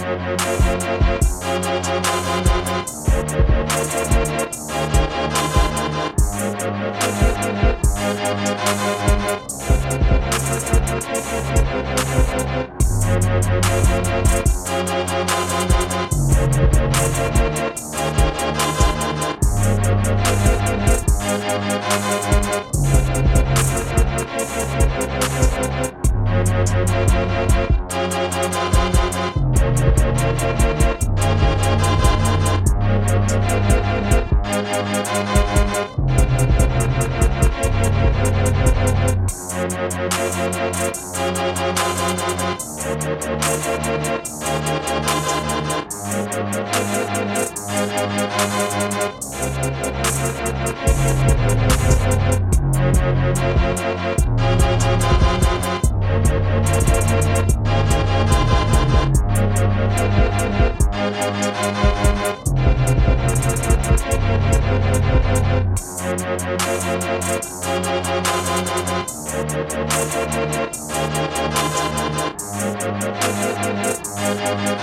Thank Thank you. Thank you.